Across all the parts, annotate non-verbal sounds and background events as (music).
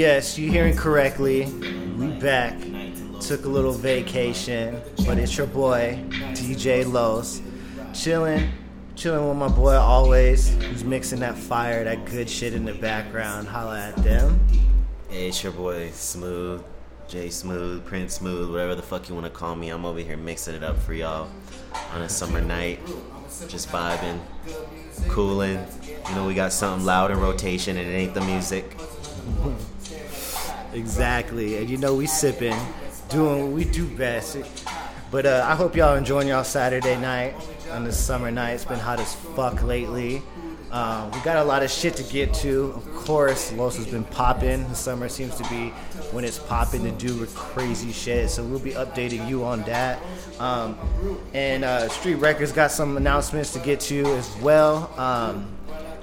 yes, you're hearing correctly. We back. Took a little vacation, but it's your boy DJ Los, chilling, chilling with my boy always. Who's mixing that fire, that good shit in the background. Holla at them. Hey, it's your boy Smooth, J Smooth, Prince Smooth, whatever the fuck you want to call me. I'm over here mixing it up for y'all on a summer night, just vibing, cooling. You know, we got something loud in rotation, and it ain't the music. Exactly, and you know we sipping, doing what we do best. But uh, I hope y'all enjoying y'all Saturday night on this summer night. It's been hot as fuck lately. Um, we got a lot of shit to get to. Of course, Los has been popping. The summer seems to be when it's popping to do crazy shit. So we'll be updating you on that. Um, and uh, Street Records got some announcements to get to as well. Um,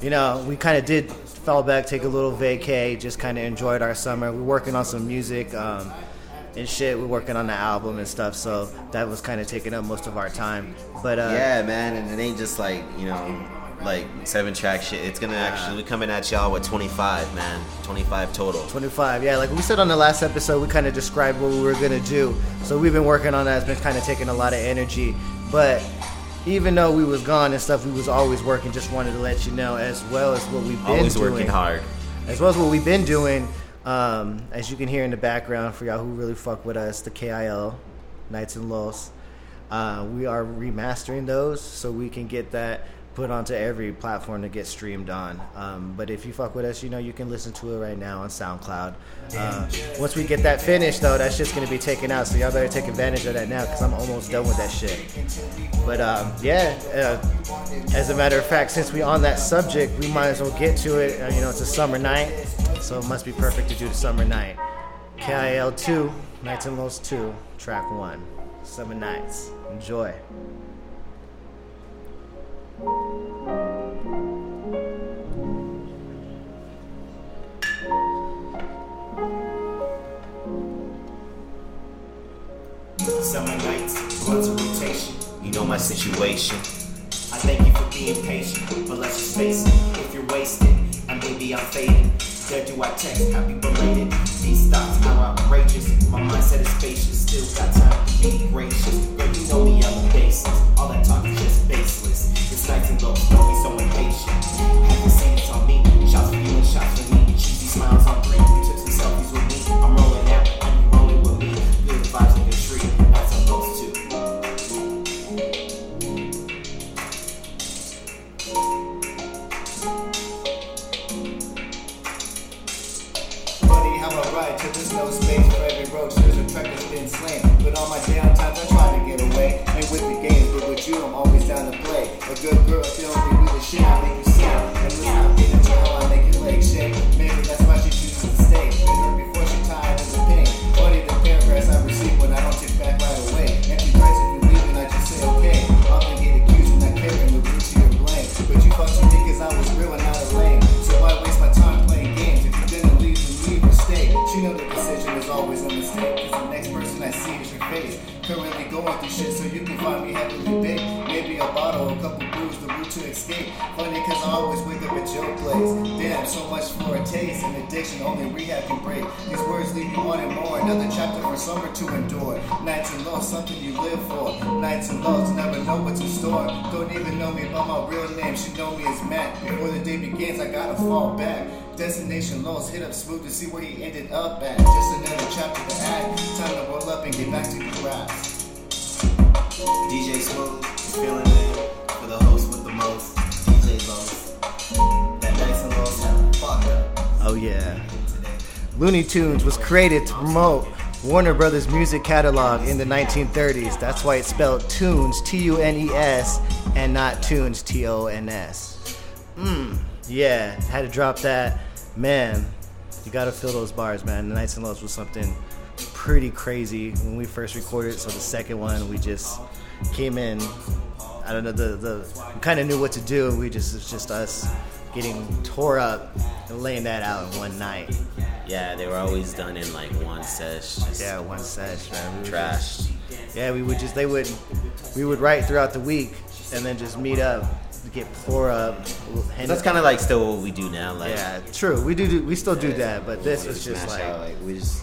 you know, we kind of did fall back, take a little vacay, just kind of enjoyed our summer. We're working on some music um, and shit. We're working on the album and stuff, so that was kind of taking up most of our time. But uh, Yeah, man, and it ain't just like, you know, like seven track shit. It's gonna actually, we coming at y'all with 25, man. 25 total. 25, yeah. Like we said on the last episode, we kind of described what we were gonna do. So we've been working on that. It's been kind of taking a lot of energy, but even though we was gone and stuff, we was always working. Just wanted to let you know, as well as what we've been Always doing. working hard. as well as what we've been doing. Um, as you can hear in the background, for y'all who really fuck with us, the KIL Nights and Los, uh, we are remastering those so we can get that put onto every platform to get streamed on. Um, but if you fuck with us, you know you can listen to it right now on SoundCloud. Uh, once we get that finished, though, that's just gonna be taken out. So y'all better take advantage of that now because I'm almost done with that shit. But um, yeah, uh, as a matter of fact, since we on that subject, we might as well get to it. Uh, you know, it's a summer night, so it must be perfect to do the summer night. KIL 2, Nights and Lows 2, track 1, Summer Nights. Enjoy. Summer nights, blunts of rotation. You know my situation. I thank you for being patient, but let's just face it. If you're wasted, and maybe I'm fading, there do I text, happy belated. These thoughts are outrageous. My mindset is spacious, still got time to be gracious. Girl, you know me, I'm a basis. All that talk is just baseless. It's nights and lows, escape. Funny cause I always wake up at your place. Damn, so much for a taste. An addiction only rehab can break. These words leave you wanting more. Another chapter for summer to endure. Nights and lows, something you live for. Nights and lows, never know what's in store. Don't even know me by my real name. She know me as Matt. Before the day begins, I gotta fall back. Destination lost, hit up smooth to see where he ended up at. Just another chapter to add. Time to roll up and get back to the grass. DJ Smooth, feeling it Oh yeah. Looney Tunes was created to promote Warner Brothers music catalog in the 1930s. That's why it's spelled Tunes, T U N E S, and not Toons, T O N S. Mmm, yeah, had to drop that. Man, you gotta feel those bars, man. The Nights and Lows was something pretty crazy when we first recorded. So the second one, we just came in. I don't know, the, the kind of knew what to do. and We just, it's just us getting tore up and laying that out in one night. Yeah, they were always done in like one sesh. Just Yeah, one sesh, man. We were trash. yeah, we would just they would we would write throughout the week and then just meet up, get pour up. That's kind of like still what we do now. Like, yeah, true. We do, do we still do that, but this was just like out, like we just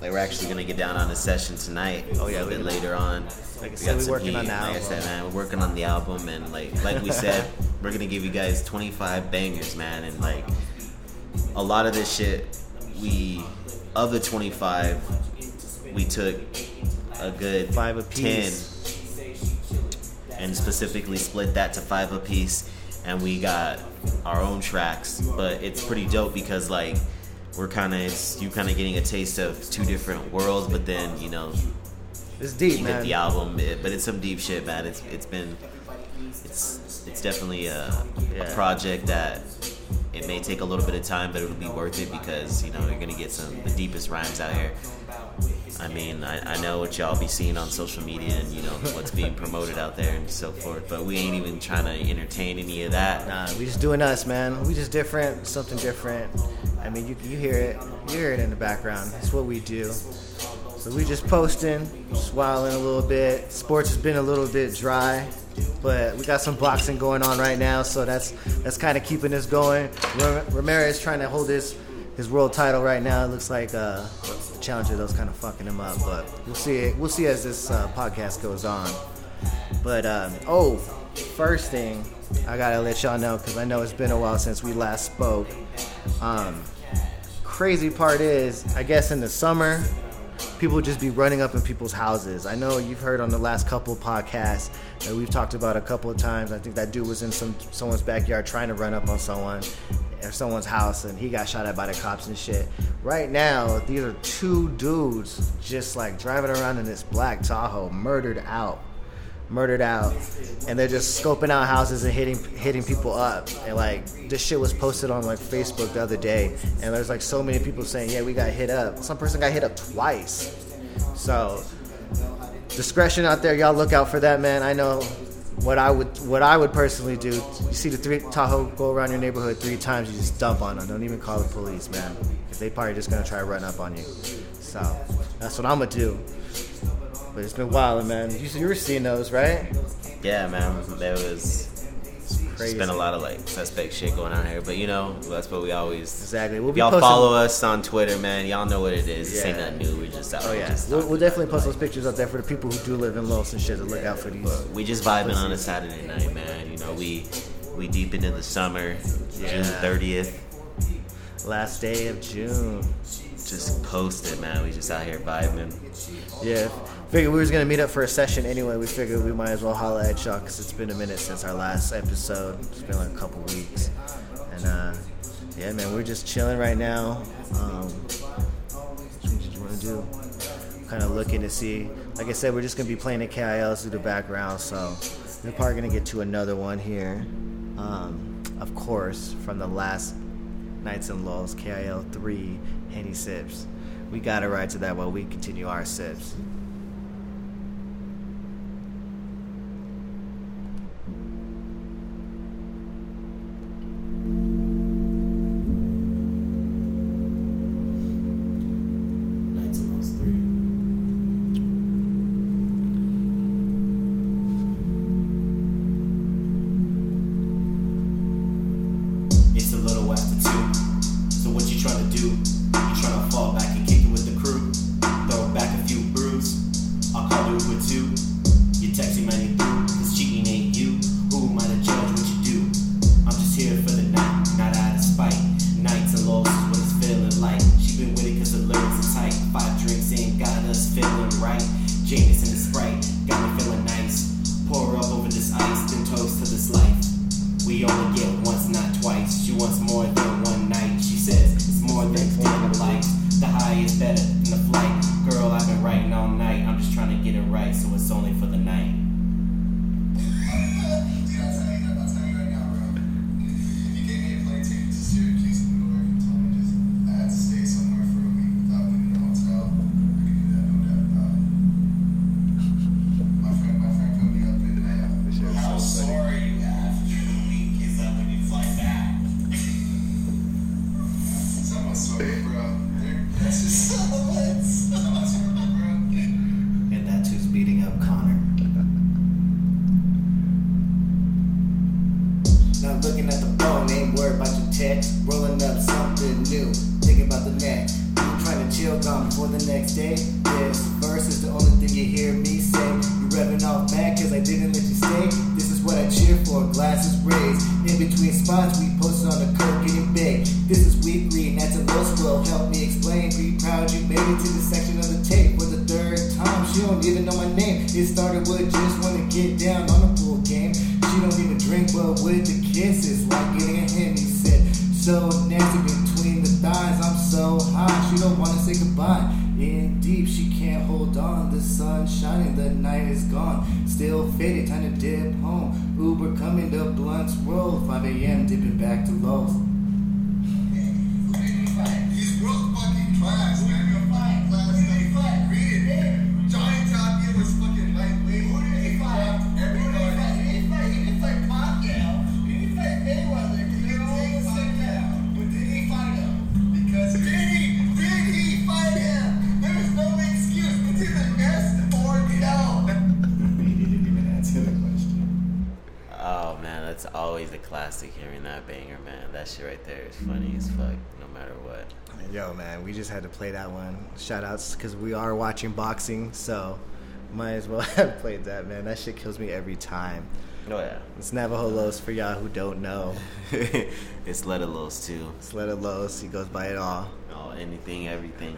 like we're actually gonna get down on a session tonight. Oh, yeah, a bit later on. Like I we said, got we some working heat. on the Like I said, man, we're working on the album, and like like we said, (laughs) we're gonna give you guys 25 bangers, man, and like a lot of this shit, we of the 25, we took a good Five apiece. 10 and specifically split that to five apiece and we got our own tracks but it's pretty dope because like we're kind of it's you kind of getting a taste of two different worlds but then you know it's deep, man. the album it, but it's some deep shit man. It's it's been it's it's definitely a, a project that it may take a little bit of time but it'll be worth it because you know you're gonna get some the deepest rhymes out here I mean, I, I know what y'all be seeing on social media and you know what's being promoted out there and so forth, but we ain't even trying to entertain any of that. Nah, we just doing us, man. We just different, something different. I mean, you you hear it, you hear it in the background. It's what we do. So we just posting, swallowing a little bit. Sports has been a little bit dry, but we got some boxing going on right now, so that's that's kind of keeping us going. Ramirez trying to hold his his world title right now. It looks like uh, the challenger that's kind of fucking him up, but we'll see. It. We'll see as this uh, podcast goes on. But um, oh, first thing I gotta let y'all know because I know it's been a while since we last spoke. Um, crazy part is, I guess in the summer, people just be running up in people's houses. I know you've heard on the last couple podcasts that we've talked about a couple of times. I think that dude was in some someone's backyard trying to run up on someone or someone's house and he got shot at by the cops and shit. Right now, these are two dudes just like driving around in this black Tahoe, murdered out murdered out. And they're just scoping out houses and hitting hitting people up. And like this shit was posted on like facebook the other day. And there's like so many people saying yeah we got hit up. Some person got hit up twice. So discretion out there. Y'all look out for that man. I know what i would what i would personally do you see the three tahoe go around your neighborhood three times you just dump on them. Don't even call the police man. Because they probably just gonna try to run up on you. So that's what i'm gonna do. But it's been wild, man. You, you were seeing those, right? Yeah, man, there was Crazy. it's been a lot of like suspect shit going on here, but you know that's what we always. Exactly. We'll y'all posting- follow us on Twitter, man. Y'all know what it is. This ain't nothing new. We just out Oh yeah, we'll, we'll definitely post those pictures up there for the people who do live in Los and shit to look out for these. We just vibing on a Saturday night, man. You know, we we deep into the summer, June thirtieth. Last day of June. Just posted, man. We just out here vibing. Yeah, figured we was gonna meet up for a session anyway. We figured we might as well holla at y'all because it's been a minute since our last episode. It's been like a couple weeks, and uh, yeah, man, we're just chilling right now. Um, what you want to do? Kind of looking to see. Like I said, we're just gonna be playing the KILs through the background, so we're probably gonna get to another one here. Um, of course, from the last Nights and Lulls KIL three Henny sips. We gotta ride to that while we continue our sips. For coming Blunt's Road, 5 a.m. dipping back to Lowe's. He's real fucking class, classic hearing that banger, man. That shit right there is funny as fuck, no matter what. Yo, man, we just had to play that one. Shout outs because we are watching boxing, so might as well (laughs) have played that, man. That shit kills me every time. Oh yeah. It's Navajo Los for y'all who don't know. (laughs) it's Letalos too. It's Letta Los. He goes by it all. Oh, anything, everything.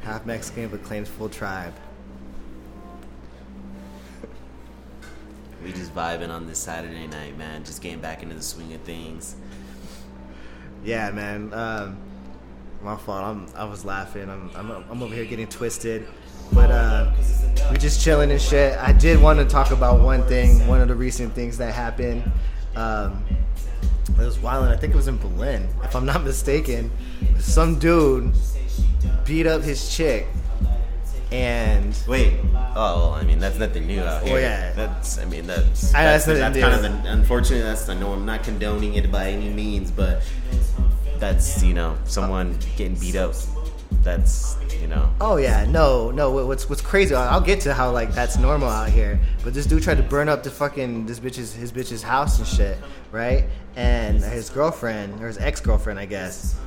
Half Mexican but claims full tribe. We just vibing on this Saturday night, man. Just getting back into the swing of things. Yeah, man. Um, my fault. I'm, I was laughing. I'm, I'm, I'm over here getting twisted. But uh, we just chilling and shit. I did want to talk about one thing. One of the recent things that happened. Um, it was wild. I think it was in Belen, if I'm not mistaken. Some dude beat up his chick, and Wait. Oh, well, I mean that's nothing new out here. Well, yeah. That's. I mean that's. I- That's, that's that's, kind of the. Unfortunately, that's. I know I'm not condoning it by any means, but that's you know someone getting beat up. That's you know. Oh yeah, no, no. What's what's crazy? I'll get to how like that's normal out here. But this dude tried to burn up the fucking this bitch's his bitch's house and shit, right? And his girlfriend or his ex girlfriend, I guess.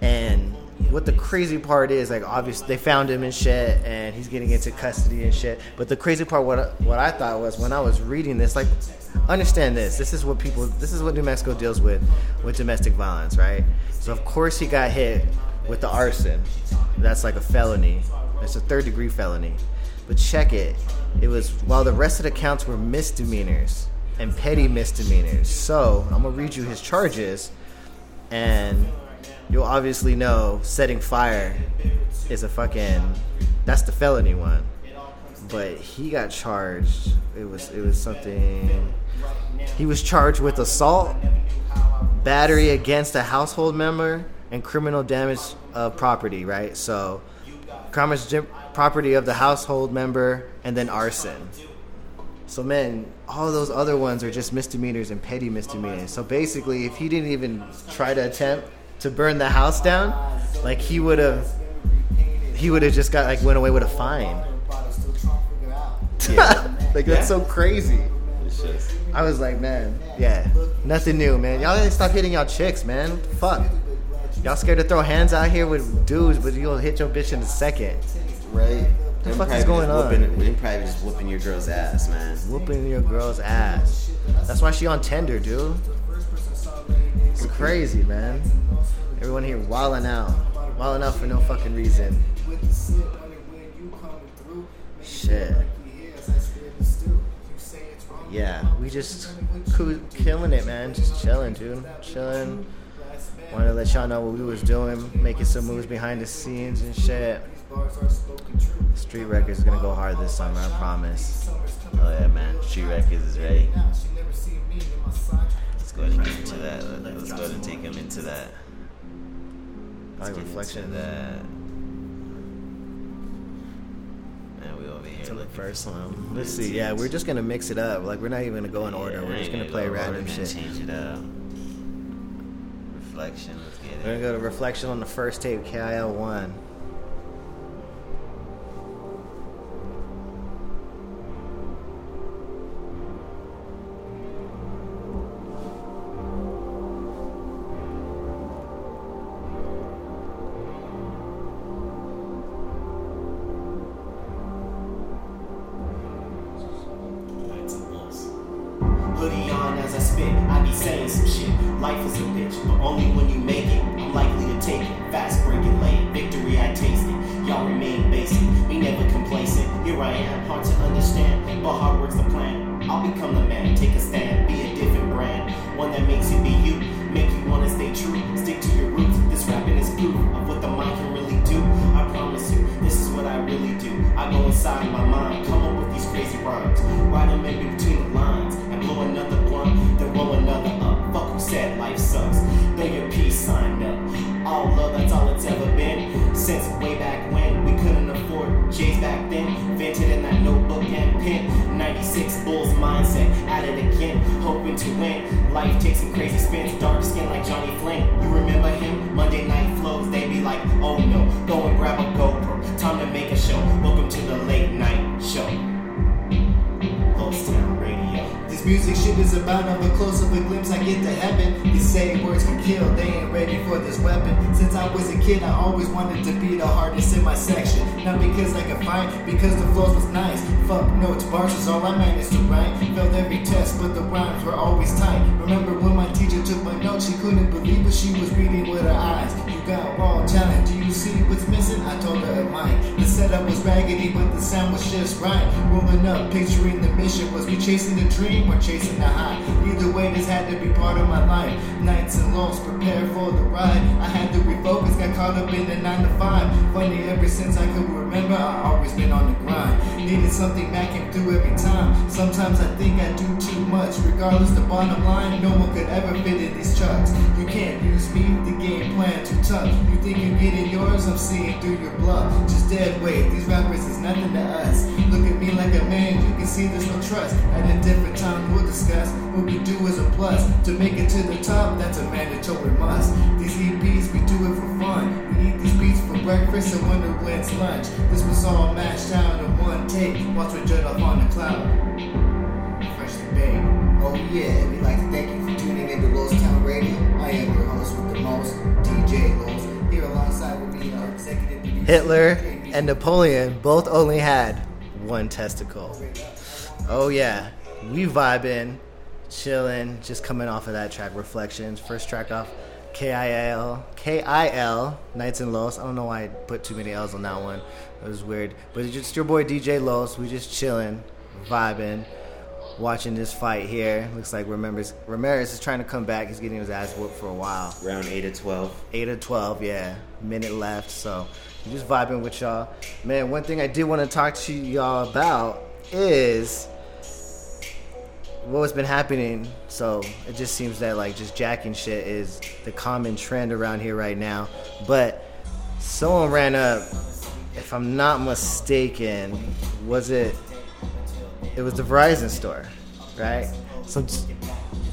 And what the crazy part is, like, obviously they found him and shit, and he's getting into custody and shit. But the crazy part, what what I thought was when I was reading this, like, understand this. This is what people. This is what New Mexico deals with with domestic violence, right? So of course he got hit with the arson. That's like a felony. It's a third degree felony. But check it. It was while the rest of the counts were misdemeanors and petty misdemeanors. So I'm gonna read you his charges, and you'll obviously know setting fire is a fucking that's the felony one. But he got charged. It was it was something. He was charged with assault, battery against a household member, and criminal damage of property. Right. So, gem- property of the household member, and then arson. So man, all those other ones are just misdemeanors and petty misdemeanors. So basically, if he didn't even try to attempt to burn the house down, like he would have, he would have just got like went away with a fine. (laughs) like that's so crazy. I was like, man, yeah, nothing new, man. Y'all gotta stop hitting y'all chicks, man. Fuck? Y'all scared to throw hands out here with dudes, but you'll hit your bitch in a second. Right. What the fuck is going on? Whooping, them probably just whooping your girl's ass, man. Whooping your girl's ass. That's why she on Tinder, dude. It's crazy, man. Everyone here wilding out, wilding out for no fucking reason. Shit. Yeah, we just killing it, man. Just chilling, dude. Chilling. Wanted to let y'all know what we was doing, making some moves behind the scenes and shit. Street Records is gonna go hard this summer, I promise. Oh yeah, man. Street Records is ready. Let's go ahead and get into that. Let's go ahead and take him into that. Let's Like get reflection. into that. Man, we over here To the first one. Let's see. Yeah, we're just gonna mix it up. Like we're not even gonna go in order. We're just gonna play random shit. Change it up. Reflection. Let's get We're gonna go to reflection on the first tape, KIL one. Life is a bitch, but only when you make it. I'm likely to take it. Fast break it late. Victory I taste it. Y'all remain basic, we never complacent. Here I am, hard to understand, but hard work's the plan. I'll become the man, take a stand, be a different brand. One that makes you be you, make you wanna stay true. Stick to your roots. This rapping is proof of what the mind can really do. I promise you, this is what I really do. I go inside my mind, come up with these crazy rhymes. Write them in between the lines. and blow another blunt, then roll another said life sucks. Your peace sign up. All love, that's all it's ever been. Since way back when we couldn't afford J's back then. Vented in that notebook and pen. 96 Bulls mindset, at it again. Hoping to win. Life takes some crazy spins. Dark skin like Johnny Flynn. You remember him? Monday night flows, they be like, oh no. Go and grab a GoPro. Time to make a show. Welcome to the late night show. Music shit is about of a close of a glimpse I get to heaven. These same words can kill, they ain't ready for this weapon. Since I was a kid, I always wanted to be the hardest in my section. Not because I could fight, because the flows was nice. Fuck notes, bars is all I managed to write. Failed every test, but the rhymes were always tight. Remember when my teacher took my notes, she couldn't believe what she was reading with her eyes. You got do you see what's missing? I told her it might. The setup was raggedy, but the sound was just right. Rolling up, picturing the mission. Was we chasing the dream or chasing the high? Either way, this had to be part of my life. Nights and lows, prepare for the ride. I had to refocus, got caught up in the 9 to 5. Funny, ever since I could remember, I always been on the grind. Needed something that came through every time. Sometimes I think I do too much. Regardless, the bottom line, no one could ever fit in these chucks. You can't use me, the game plan too tough. You think you're getting yours, I'm seeing through your bluff. Just dead weight, these rappers is nothing to us. Look at me like a man, you can see there's no trust. At a different time, we'll discuss what we do is a plus. To make it to the top, that's a mandatory must. These EPs, we do it for fun. We eat these beats for breakfast and wonder when it's lunch. This was all mashed down in one take, once we jet off on the cloud. Freshly baked. Oh yeah, we'd like to thank you for tuning into Lost Town Radio. I am your host with the most, DJ Los. Hitler and Napoleon both only had one testicle. Oh yeah, we vibing, chilling, just coming off of that track, Reflections. First track off, KIL, KIL, Nights and Los. I don't know why I put too many L's on that one. It was weird, but it's just your boy DJ Los. We just chilling, vibing, watching this fight here. Looks like Ramirez, Ramirez is trying to come back. He's getting his ass whooped for a while. Round 8 to 12. 8 of 12, yeah. Minute left, so I'm just vibing with y'all. Man, one thing I did want to talk to y'all about is what's been happening. So it just seems that like just jacking shit is the common trend around here right now. But someone ran up, if I'm not mistaken, was it? It was the Verizon store, right? Some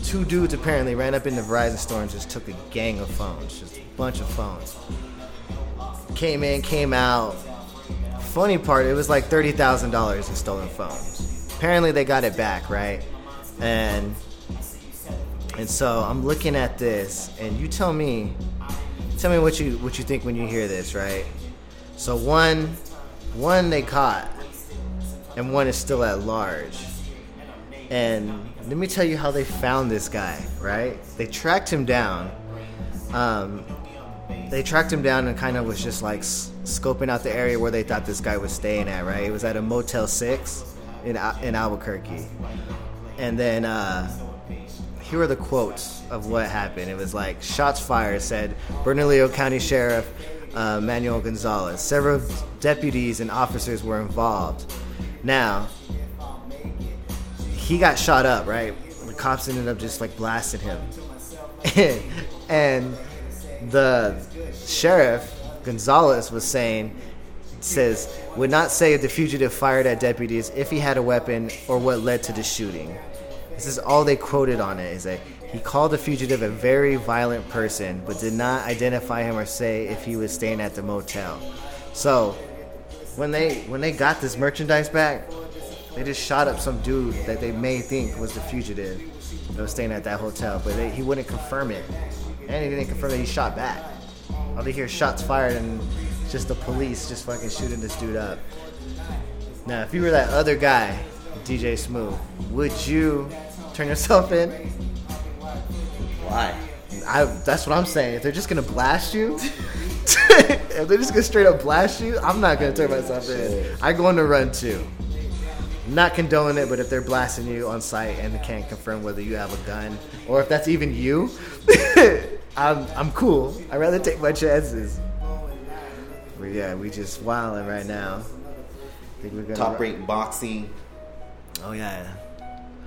two dudes apparently ran up in the Verizon store and just took a gang of phones, just a bunch of phones. Came in, came out. Funny part, it was like thirty thousand dollars in stolen phones. Apparently, they got it back, right? And and so I'm looking at this, and you tell me, tell me what you what you think when you hear this, right? So one, one they caught, and one is still at large. And let me tell you how they found this guy, right? They tracked him down. Um, they tracked him down and kind of was just like scoping out the area where they thought this guy was staying at, right? It was at a Motel 6 in, in Albuquerque. And then uh, here are the quotes of what happened. It was like, shots fired, said Bernalillo County Sheriff uh, Manuel Gonzalez. Several deputies and officers were involved. Now, he got shot up, right? The cops ended up just like blasting him. (laughs) and the sheriff, Gonzalez, was saying, says, would not say if the fugitive fired at deputies if he had a weapon or what led to the shooting. This is all they quoted on it. Is that he called the fugitive a very violent person, but did not identify him or say if he was staying at the motel. So, when they when they got this merchandise back, they just shot up some dude that they may think was the fugitive that was staying at that hotel, but they, he wouldn't confirm it, and he didn't confirm that he shot back. They hear is shots fired and just the police just fucking shooting this dude up. Now, if you were that other guy, DJ Smooth, would you turn yourself in? Why? I that's what I'm saying. If they're just gonna blast you, (laughs) if they're just gonna straight up blast you, I'm not gonna turn myself in. I go on the run too. Not condoning it, but if they're blasting you on site and they can't confirm whether you have a gun or if that's even you, (laughs) I'm I'm cool. I'd rather take my chances. But yeah, we just wilding right now. Think we're gonna Top rank boxing. Oh yeah,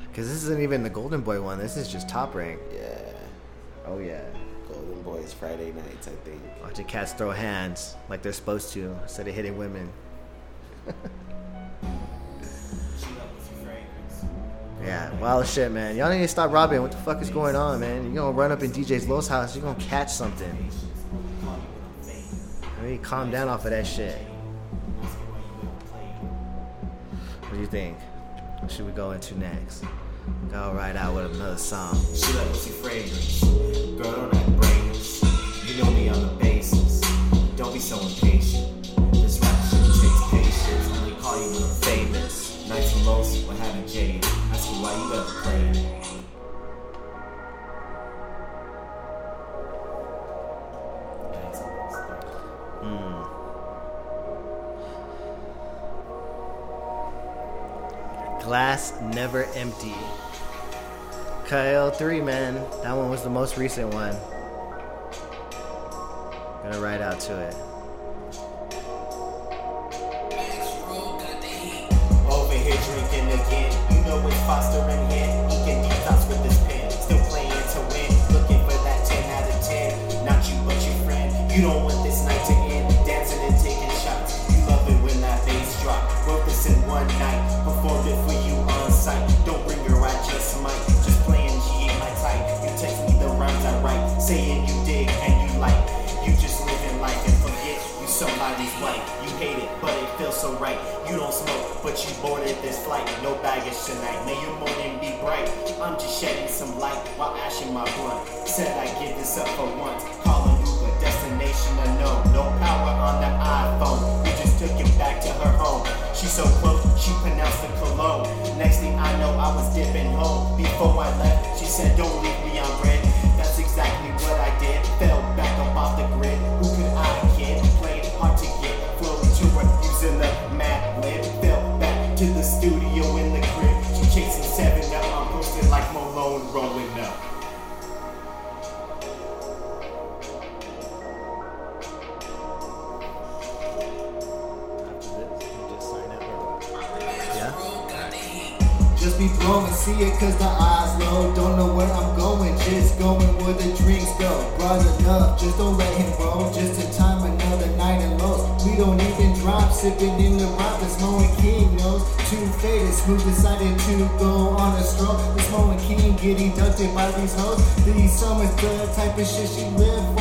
because this isn't even the Golden Boy one. This is just top rank. Yeah. Oh yeah. Golden Boys Friday nights, I think. Watch the cats throw hands like they're supposed to instead of hitting women. (laughs) Yeah, wild shit, man. Y'all need to stop robbing. What the fuck is going on, man? You're gonna run up in DJ's Lowe's house, you're gonna catch something. I calm down off of that shit. What do you think? What should we go into next? Go right out with another song. She like your fragrance? Girl, don't act brainless. You know me on the basis. Don't be so impatient. This rap shit takes patience. Only call you when I'm famous. Nights and lows, what having jade. Played. Glass Never Empty. Kyle 3, man. That one was the most recent one. Gonna ride out to it. This night to end. Dancing and taking shots. You love it when that bass drop. Wrote this in one night. Performed it for you on site. Don't bring your I just. Just playing G ain't my type. You text me the rhymes I write. Saying you dig and you like. You just living life and forget you somebody's wife. You hate it, but it feels so right. You don't smoke, but you boarded this flight. No baggage tonight. May your morning be bright. I'm just shedding some light while ashing my blunt. Said I give this up for once. No power on the iPhone. We just took it back to her home. She's so close, she pronounced the cologne. Next thing I know, I was dipping home. Before I left, she said, Don't leave me on red. That's exactly what I did. Fell back up off the grid. Who could I kid? Played hard to get. Flowing to her using the mad lib. Fell back to the studio in the crib. She chasing seven up. I'm posted like Malone rolling up. Be see it cause the eyes low. Don't know where I'm going, just going where the drinks go. Broad enough, just don't let him roll. Just in time, another night in lows. We don't even drop, sipping in the rock. This Moen King knows. Too faded, smooth decided to go on a stroll. This Moen King getting ducted by these hoes. These summers, the type of shit she live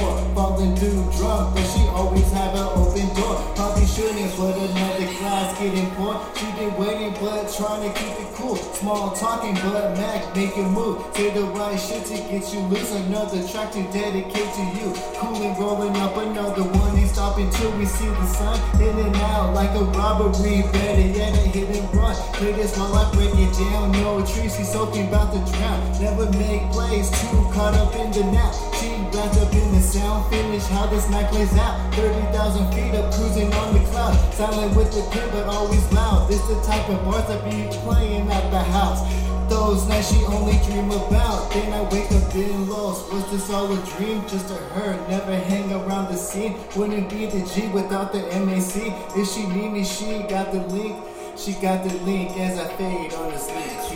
for. Falling through drunk, but she always have an open door. Probably shouldn't, another glass getting poured. She been waiting, but trying to keep it cool. Small talking, but Mac making move. Say the right shit to get you loose. Another track to dedicate to you. Cool and rolling up another one. Ain't stopping till we see the sun. In and out like a robbery. Better yet, a hit and run. This while I break it down. No trees, she's soaking about to drown. Never make plays, too caught up in the nap. She wrapped up in the sound. Finish how this night plays out. 30,000 feet up, cruising on the cloud. Silent with the pin, but always loud. This the type of bars that be playing at the house. Those nights she only dream about. Then I wake up being lost. Was this all a dream? Just a her. Never hang around the scene. Wouldn't be the G without the MAC. If she need me, she got the link. She got the link as I fade on the sleep.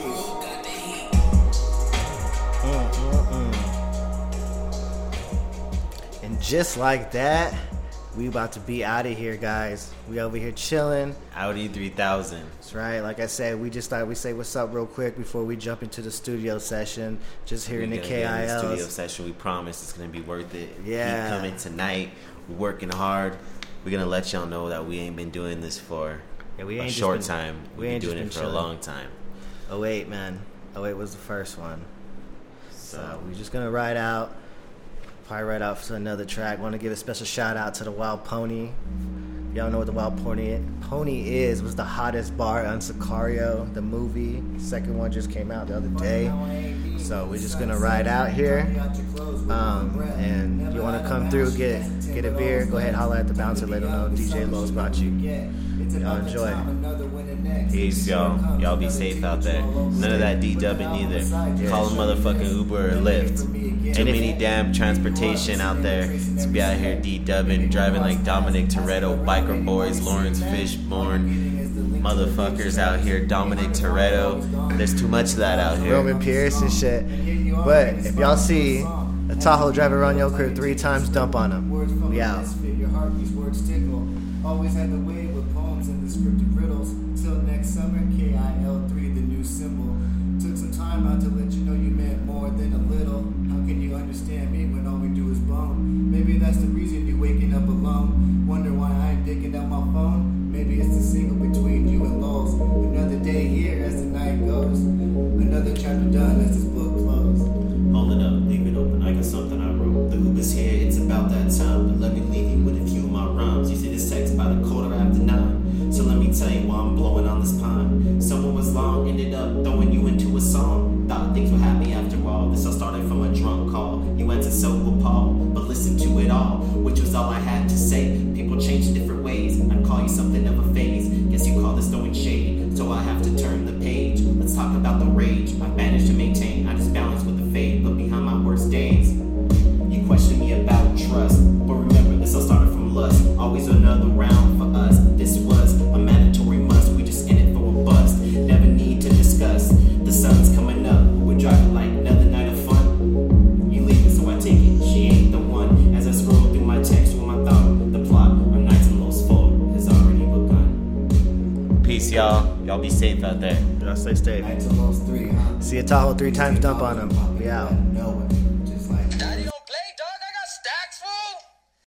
Just like that, we about to be out of here, guys. We over here chilling. Audi 3000. That's right. Like I said, we just thought we say what's up real quick before we jump into the studio session. Just hearing the gonna get in the studio session. We promise it's gonna be worth it. Yeah. Keep coming tonight. Working hard. We're gonna let y'all know that we ain't been doing this for Yeah, we a ain't just short been- time. we We've been doing been it for chilling. a long time. Oh wait, man. Oh wait was the first one. So So we're just gonna ride out. Probably ride out to another track. Want to give a special shout out to the Wild Pony. Y'all know what the Wild Pony Pony is. Was the hottest bar on Sicario, the movie. Second one just came out the other day. So we're just gonna ride out here. Um, and you want to come through, get get a beer, go ahead, holla at the bouncer, let them know DJ Lowe's brought you. Y'all enjoy. Peace, y'all. Y'all be safe out there. None of that D dubbing either. Call a motherfucking Uber or Lyft. Too many damn transportation out there to be out here D dubbing, driving like Dominic Toretto, Biker Boyz, Laurence Fishburne, motherfuckers out here, Dominic Toretto. There's too much of that out here. Roman Pierce and shit. But if y'all see a Tahoe driver run your crib three times, dump on him. We out. Your heartbeats, words tickle. Always had the way with poems and descriptive riddles. Till next summer, KIL3, the new symbol. Took some time out to song. Thought things were happy after all. This all started from a drunk call. You went to sober Paul, but listen to it all, which was all I had to say. People change in different ways. I'd call you something of a phase. Three times, dump on him.